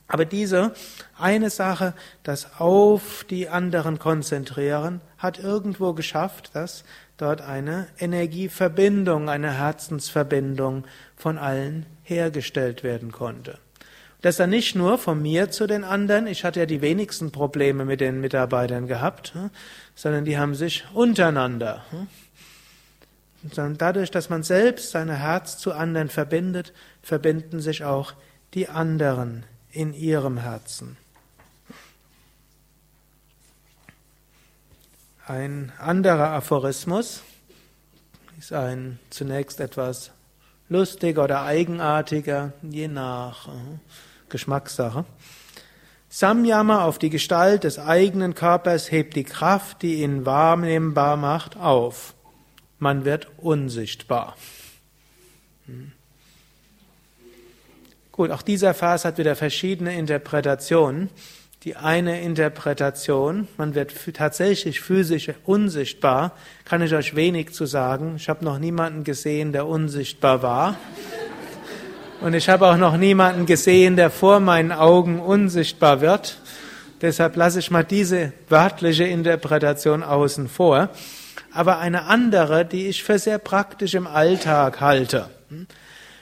Aber diese eine Sache, das auf die anderen konzentrieren, hat irgendwo geschafft, dass dort eine Energieverbindung, eine Herzensverbindung von allen hergestellt werden konnte. Das dann nicht nur von mir zu den anderen, ich hatte ja die wenigsten Probleme mit den Mitarbeitern gehabt, hm, sondern die haben sich untereinander. Hm. Sondern dadurch, dass man selbst sein Herz zu anderen verbindet, verbinden sich auch die anderen in ihrem Herzen. Ein anderer Aphorismus ist ein zunächst etwas lustiger oder eigenartiger, je nach äh, Geschmackssache. Samyama auf die Gestalt des eigenen Körpers hebt die Kraft, die ihn wahrnehmbar macht, auf. Man wird unsichtbar. Hm. Gut, auch dieser Vers hat wieder verschiedene Interpretationen. Die eine Interpretation, man wird tatsächlich physisch unsichtbar, kann ich euch wenig zu sagen. Ich habe noch niemanden gesehen, der unsichtbar war. Und ich habe auch noch niemanden gesehen, der vor meinen Augen unsichtbar wird. Deshalb lasse ich mal diese wörtliche Interpretation außen vor. Aber eine andere, die ich für sehr praktisch im Alltag halte.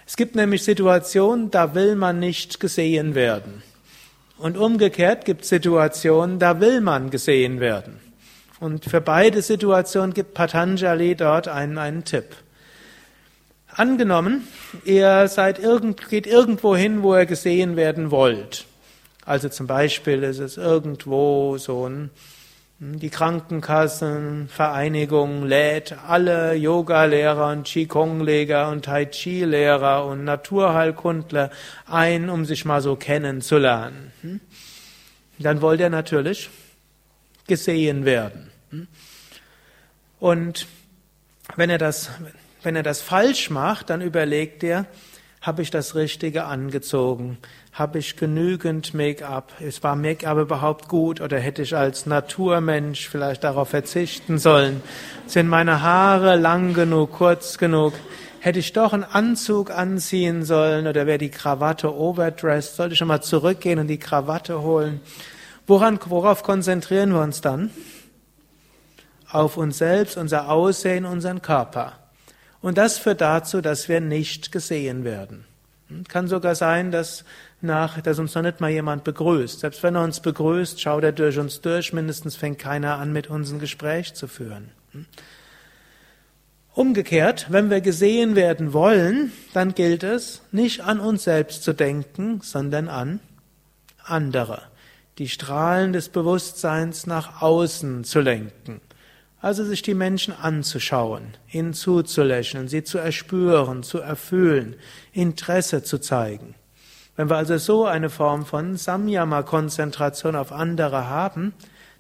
Es gibt nämlich Situationen, da will man nicht gesehen werden. Und umgekehrt gibt es Situationen, da will man gesehen werden. Und für beide Situationen gibt Patanjali dort einen, einen Tipp. Angenommen, ihr seid irgend, geht irgendwo hin, wo ihr gesehen werden wollt. Also zum Beispiel ist es irgendwo so ein die Krankenkassenvereinigung lädt alle Yoga-Lehrer und Qigong-Leger und Tai Chi-Lehrer und Naturheilkundler ein, um sich mal so kennenzulernen. Hm? Dann wollt ihr natürlich gesehen werden. Hm? Und wenn er das, wenn er das falsch macht, dann überlegt er, habe ich das Richtige angezogen? Habe ich genügend Make-up? Ist war Make-up überhaupt gut oder hätte ich als Naturmensch vielleicht darauf verzichten sollen? Sind meine Haare lang genug, kurz genug? Hätte ich doch einen Anzug anziehen sollen oder wäre die Krawatte overdressed? Sollte ich schon mal zurückgehen und die Krawatte holen? Woran, worauf konzentrieren wir uns dann? Auf uns selbst, unser Aussehen, unseren Körper. Und das führt dazu, dass wir nicht gesehen werden. Kann sogar sein, dass, nach, dass uns noch nicht mal jemand begrüßt. Selbst wenn er uns begrüßt, schaut er durch uns durch. Mindestens fängt keiner an, mit uns ein Gespräch zu führen. Umgekehrt, wenn wir gesehen werden wollen, dann gilt es, nicht an uns selbst zu denken, sondern an andere. Die Strahlen des Bewusstseins nach außen zu lenken. Also sich die Menschen anzuschauen, ihnen zuzulächeln, sie zu erspüren, zu erfüllen, Interesse zu zeigen. Wenn wir also so eine Form von Samyama-Konzentration auf andere haben,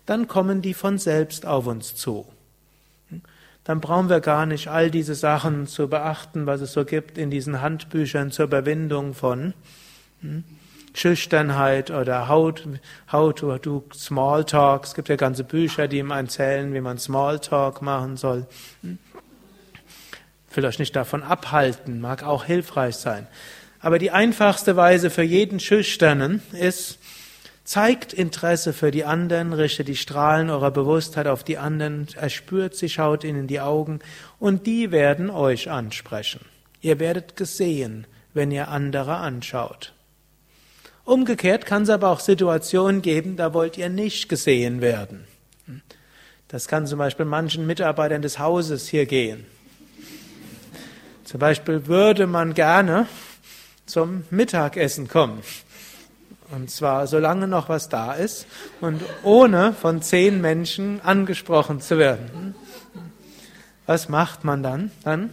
dann kommen die von selbst auf uns zu. Dann brauchen wir gar nicht all diese Sachen zu beachten, was es so gibt in diesen Handbüchern zur Überwindung von hm, Schüchternheit oder how, how to do Smalltalk. Es gibt ja ganze Bücher, die ihm erzählen, wie man Smalltalk machen soll. Vielleicht nicht davon abhalten, mag auch hilfreich sein. Aber die einfachste Weise für jeden Schüchternen ist, zeigt Interesse für die anderen, richtet die Strahlen eurer Bewusstheit auf die anderen, erspürt sie, schaut ihnen in die Augen und die werden euch ansprechen. Ihr werdet gesehen, wenn ihr andere anschaut. Umgekehrt kann es aber auch Situationen geben, da wollt ihr nicht gesehen werden. Das kann zum Beispiel manchen Mitarbeitern des Hauses hier gehen. Zum Beispiel würde man gerne zum Mittagessen kommen. Und zwar solange noch was da ist und ohne von zehn Menschen angesprochen zu werden. Was macht man dann? Dann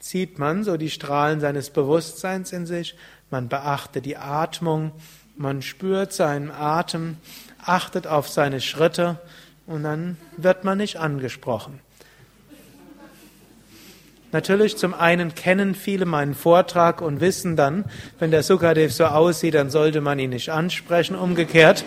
zieht man so die Strahlen seines Bewusstseins in sich, man beachtet die Atmung, man spürt seinen Atem, achtet auf seine Schritte und dann wird man nicht angesprochen. Natürlich, zum einen kennen viele meinen Vortrag und wissen dann, wenn der Sukadev so aussieht, dann sollte man ihn nicht ansprechen. Umgekehrt,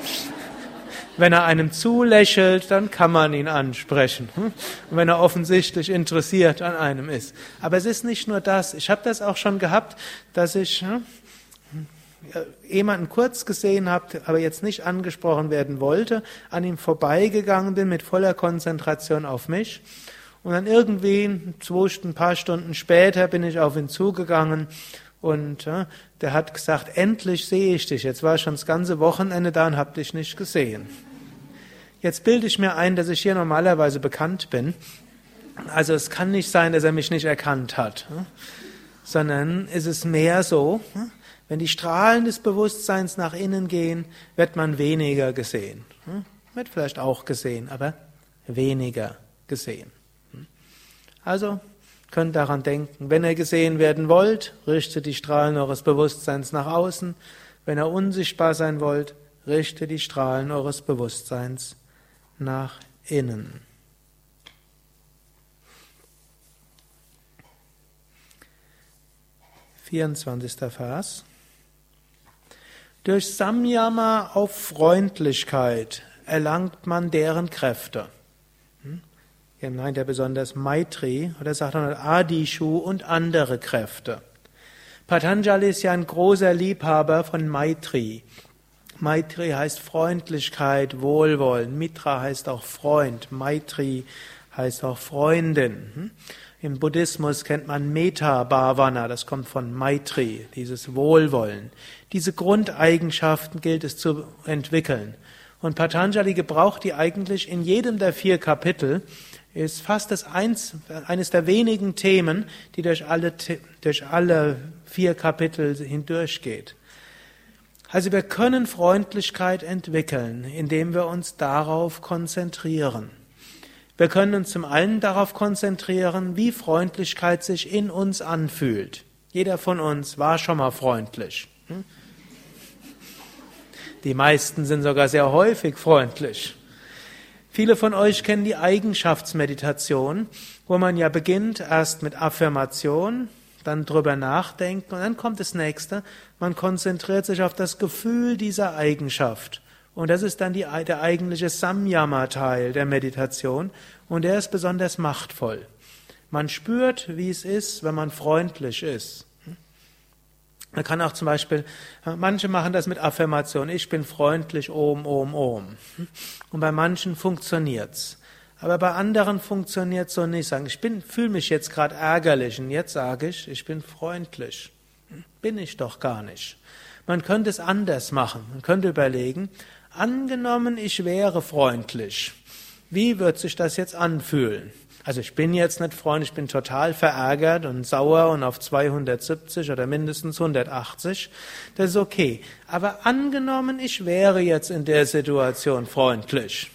wenn er einem zulächelt, dann kann man ihn ansprechen. Hm? Und wenn er offensichtlich interessiert an einem ist. Aber es ist nicht nur das. Ich habe das auch schon gehabt, dass ich hm, jemanden kurz gesehen habe, aber jetzt nicht angesprochen werden wollte, an ihm vorbeigegangen bin mit voller Konzentration auf mich und dann irgendwie, zwei, ein paar Stunden später, bin ich auf ihn zugegangen und äh, der hat gesagt, endlich sehe ich dich. Jetzt war ich schon das ganze Wochenende da und habe dich nicht gesehen. Jetzt bilde ich mir ein, dass ich hier normalerweise bekannt bin. Also es kann nicht sein, dass er mich nicht erkannt hat, sondern ist es mehr so, wenn die Strahlen des Bewusstseins nach innen gehen, wird man weniger gesehen. Wird vielleicht auch gesehen, aber weniger gesehen. Also könnt daran denken, wenn ihr gesehen werden wollt, richtet die Strahlen eures Bewusstseins nach außen. Wenn ihr unsichtbar sein wollt, richtet die Strahlen eures Bewusstseins nach innen. Vierundzwanzigster Vers. Durch Samyama auf Freundlichkeit erlangt man deren Kräfte. Hier meint er besonders Maitri oder sagt er Adishu und andere Kräfte. Patanjali ist ja ein großer Liebhaber von Maitri. Maitri heißt Freundlichkeit, Wohlwollen. Mitra heißt auch Freund. Maitri heißt auch Freundin. Hm? Im Buddhismus kennt man Metta Bhavana, das kommt von Maitri, dieses Wohlwollen. Diese Grundeigenschaften gilt es zu entwickeln. Und Patanjali gebraucht die eigentlich in jedem der vier Kapitel, ist fast das eins, eines der wenigen Themen, die durch alle, durch alle vier Kapitel hindurchgeht. Also wir können Freundlichkeit entwickeln, indem wir uns darauf konzentrieren. Wir können uns zum einen darauf konzentrieren, wie Freundlichkeit sich in uns anfühlt. Jeder von uns war schon mal freundlich. Hm? Die meisten sind sogar sehr häufig freundlich. Viele von euch kennen die Eigenschaftsmeditation, wo man ja beginnt erst mit Affirmation, dann drüber nachdenken und dann kommt das nächste. Man konzentriert sich auf das Gefühl dieser Eigenschaft. Und das ist dann die, der eigentliche Samyama-Teil der Meditation und der ist besonders machtvoll. Man spürt, wie es ist, wenn man freundlich ist. Man kann auch zum Beispiel, manche machen das mit Affirmation, ich bin freundlich, ohm, ohm, ohm. Und bei manchen funktioniert's. Aber bei anderen funktioniert so nicht. Sagen, ich bin, fühle mich jetzt gerade ärgerlich und jetzt sage ich, ich bin freundlich. Bin ich doch gar nicht. Man könnte es anders machen. Man könnte überlegen, angenommen, ich wäre freundlich. Wie wird sich das jetzt anfühlen? Also ich bin jetzt nicht freundlich, ich bin total verärgert und sauer und auf 270 oder mindestens 180. Das ist okay. Aber angenommen, ich wäre jetzt in der Situation freundlich.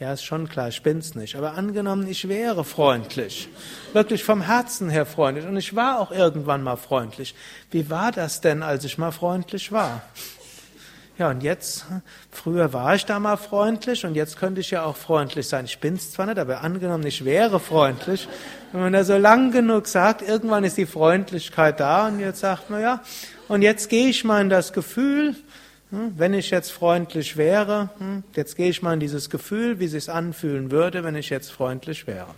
Ja, ist schon klar, ich bin's nicht. Aber angenommen, ich wäre freundlich. Wirklich vom Herzen her freundlich. Und ich war auch irgendwann mal freundlich. Wie war das denn, als ich mal freundlich war? Ja, und jetzt, früher war ich da mal freundlich und jetzt könnte ich ja auch freundlich sein. Ich bin's zwar nicht, aber angenommen, ich wäre freundlich. Wenn man da so lang genug sagt, irgendwann ist die Freundlichkeit da und jetzt sagt man, ja, und jetzt gehe ich mal in das Gefühl, hm, wenn ich jetzt freundlich wäre, hm, jetzt gehe ich mal in dieses Gefühl, wie es sich anfühlen würde, wenn ich jetzt freundlich wäre.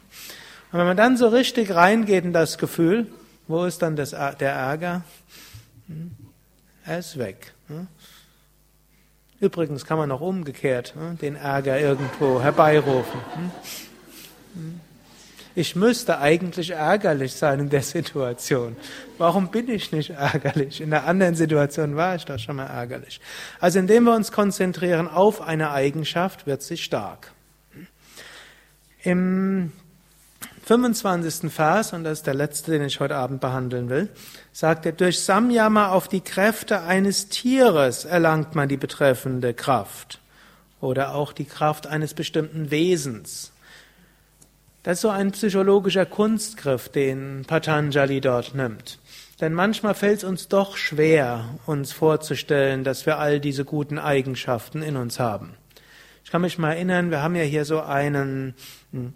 Und wenn man dann so richtig reingeht in das Gefühl, wo ist dann das, der Ärger? Hm, er ist weg. Übrigens kann man auch umgekehrt hm, den Ärger irgendwo herbeirufen. Hm? Hm? Ich müsste eigentlich ärgerlich sein in der Situation. Warum bin ich nicht ärgerlich? In der anderen Situation war ich doch schon mal ärgerlich. Also indem wir uns konzentrieren auf eine Eigenschaft, wird sie stark. Im 25. Vers, und das ist der letzte, den ich heute Abend behandeln will, sagt er, durch Samyama auf die Kräfte eines Tieres erlangt man die betreffende Kraft oder auch die Kraft eines bestimmten Wesens. Das ist so ein psychologischer Kunstgriff, den Patanjali dort nimmt. Denn manchmal fällt es uns doch schwer, uns vorzustellen, dass wir all diese guten Eigenschaften in uns haben. Ich kann mich mal erinnern, wir haben ja hier so einen hm,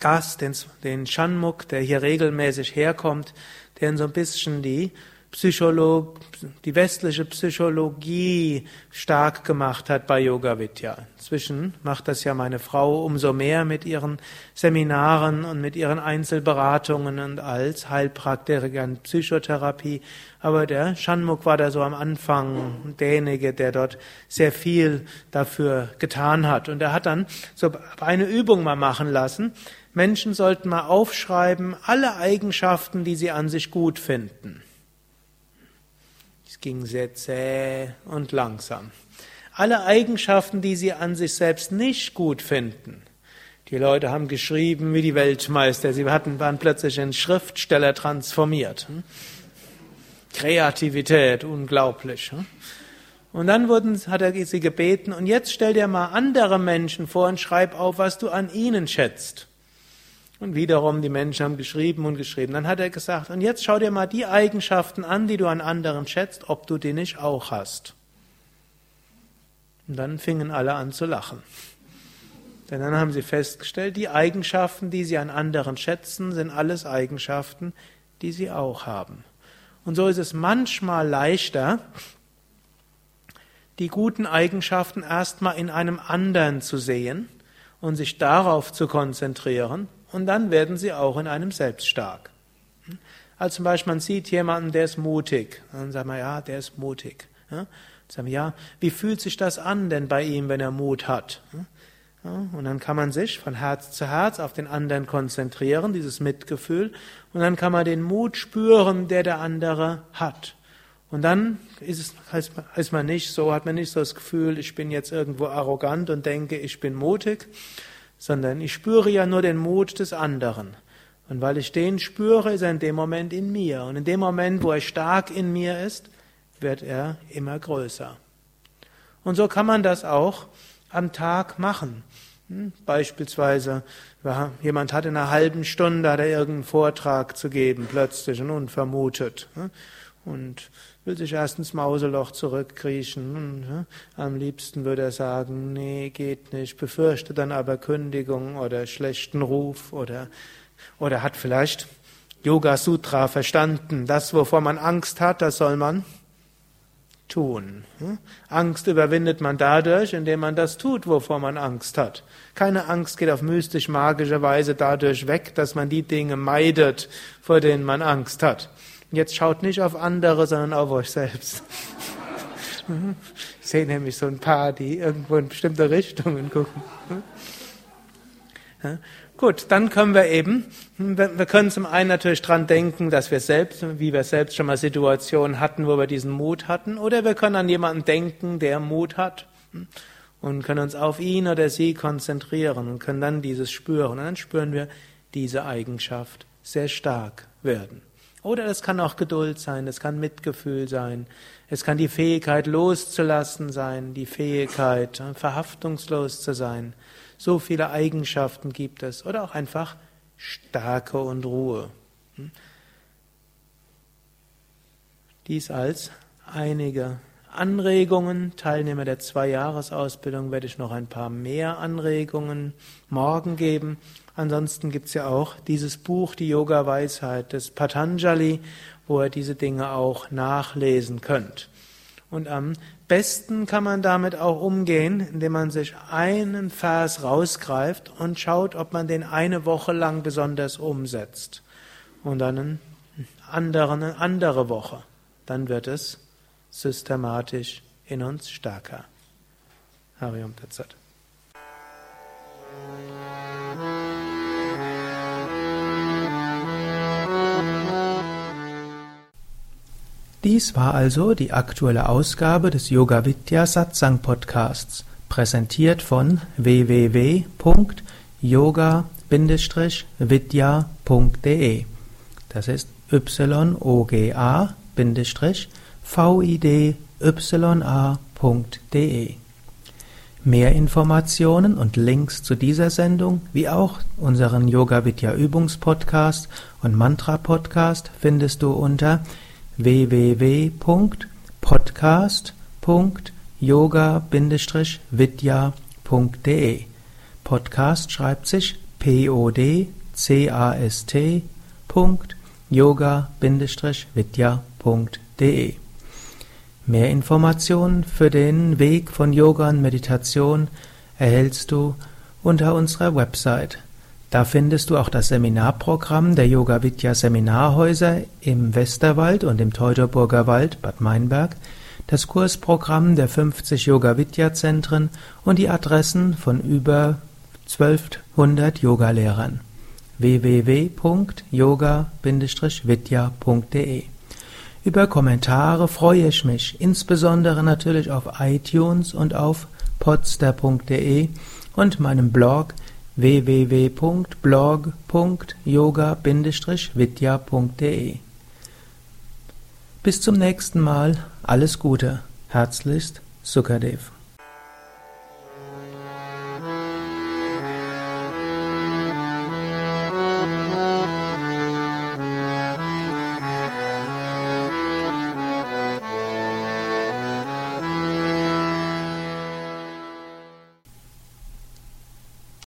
Gast, den, den Shanmuk, der hier regelmäßig herkommt, der so ein bisschen die Psycholog, die westliche Psychologie stark gemacht hat bei Yoga Vidya. Inzwischen macht das ja meine Frau umso mehr mit ihren Seminaren und mit ihren Einzelberatungen und als Heilpraktikerin Psychotherapie. Aber der Shanmuk war da so am Anfang derjenige, der dort sehr viel dafür getan hat. Und er hat dann so eine Übung mal machen lassen. Menschen sollten mal aufschreiben, alle Eigenschaften, die sie an sich gut finden. Es ging sehr zäh und langsam. Alle Eigenschaften, die sie an sich selbst nicht gut finden. Die Leute haben geschrieben wie die Weltmeister. Sie hatten, waren plötzlich in Schriftsteller transformiert. Hm? Kreativität, unglaublich. Hm? Und dann wurden, hat er sie gebeten, und jetzt stell dir mal andere Menschen vor und schreib auf, was du an ihnen schätzt. Und wiederum, die Menschen haben geschrieben und geschrieben. Dann hat er gesagt, und jetzt schau dir mal die Eigenschaften an, die du an anderen schätzt, ob du die nicht auch hast. Und dann fingen alle an zu lachen. Denn dann haben sie festgestellt, die Eigenschaften, die sie an anderen schätzen, sind alles Eigenschaften, die sie auch haben. Und so ist es manchmal leichter, die guten Eigenschaften erstmal in einem anderen zu sehen und sich darauf zu konzentrieren, und dann werden sie auch in einem selbst stark. Also zum Beispiel, man sieht jemanden, der ist mutig. dann sagt man, ja, der ist mutig. Ja? Sagen wir, ja, wie fühlt sich das an denn bei ihm, wenn er Mut hat? Ja? Und dann kann man sich von Herz zu Herz auf den anderen konzentrieren, dieses Mitgefühl. Und dann kann man den Mut spüren, der der andere hat. Und dann ist, es, heißt, heißt man nicht so, hat man nicht so das Gefühl, ich bin jetzt irgendwo arrogant und denke, ich bin mutig, sondern ich spüre ja nur den Mut des anderen. Und weil ich den spüre, ist er in dem Moment in mir. Und in dem Moment, wo er stark in mir ist, wird er immer größer. Und so kann man das auch am Tag machen. Hm? Beispielsweise, jemand hat in einer halben Stunde hat er irgendeinen Vortrag zu geben, plötzlich und unvermutet. Hm? Und will sich erst ins Mauseloch zurückkriechen. Ne? Am liebsten würde er sagen, nee, geht nicht, befürchte dann aber Kündigung oder schlechten Ruf oder, oder hat vielleicht Yoga Sutra verstanden. Das, wovor man Angst hat, das soll man tun. Hm? Angst überwindet man dadurch, indem man das tut, wovor man Angst hat. Keine Angst geht auf mystisch-magische Weise dadurch weg, dass man die Dinge meidet, vor denen man Angst hat. Jetzt schaut nicht auf andere, sondern auf euch selbst. Ich sehe nämlich so ein paar, die irgendwo in bestimmte Richtungen gucken. Gut, dann können wir eben, wir können zum einen natürlich dran denken, dass wir selbst, wie wir selbst schon mal Situationen hatten, wo wir diesen Mut hatten, oder wir können an jemanden denken, der Mut hat und können uns auf ihn oder sie konzentrieren und können dann dieses spüren. Und dann spüren wir diese Eigenschaft sehr stark werden. Oder es kann auch Geduld sein, es kann Mitgefühl sein, es kann die Fähigkeit loszulassen sein, die Fähigkeit äh, verhaftungslos zu sein. So viele Eigenschaften gibt es. Oder auch einfach Stärke und Ruhe. Hm? Dies als einige Anregungen. Teilnehmer der Zwei-Jahres-Ausbildung werde ich noch ein paar mehr Anregungen morgen geben. Ansonsten gibt es ja auch dieses Buch, die Yoga-Weisheit des Patanjali, wo ihr diese Dinge auch nachlesen könnt. Und am besten kann man damit auch umgehen, indem man sich einen Vers rausgreift und schaut, ob man den eine Woche lang besonders umsetzt. Und dann einen anderen, eine andere Woche. Dann wird es systematisch in uns stärker. Harium Tatsat. Dies war also die aktuelle Ausgabe des Yoga Vidya Satsang Podcasts, präsentiert von www.yoga-vidya.de. Das ist y o g a-vidya.de. Mehr Informationen und Links zu dieser Sendung, wie auch unseren Yoga Vidya Übungspodcast und Mantra Podcast findest du unter www.podcast.yoga-vidya.de. Podcast schreibt sich P-O-D-C-A-S-T. yoga-vidya.de Mehr Informationen für den Weg von Yoga und Meditation erhältst du unter unserer Website. Da findest du auch das Seminarprogramm der Yoga Vidya Seminarhäuser im Westerwald und im Teutoburger Wald Bad Meinberg, das Kursprogramm der 50 Yoga Vidya Zentren und die Adressen von über 1200 Yogalehrern. www.yoga-vidya.de über Kommentare freue ich mich, insbesondere natürlich auf iTunes und auf podster.de und meinem Blog www.blog.yoga-vidya.de. Bis zum nächsten Mal, alles Gute, herzlichst Sukadev.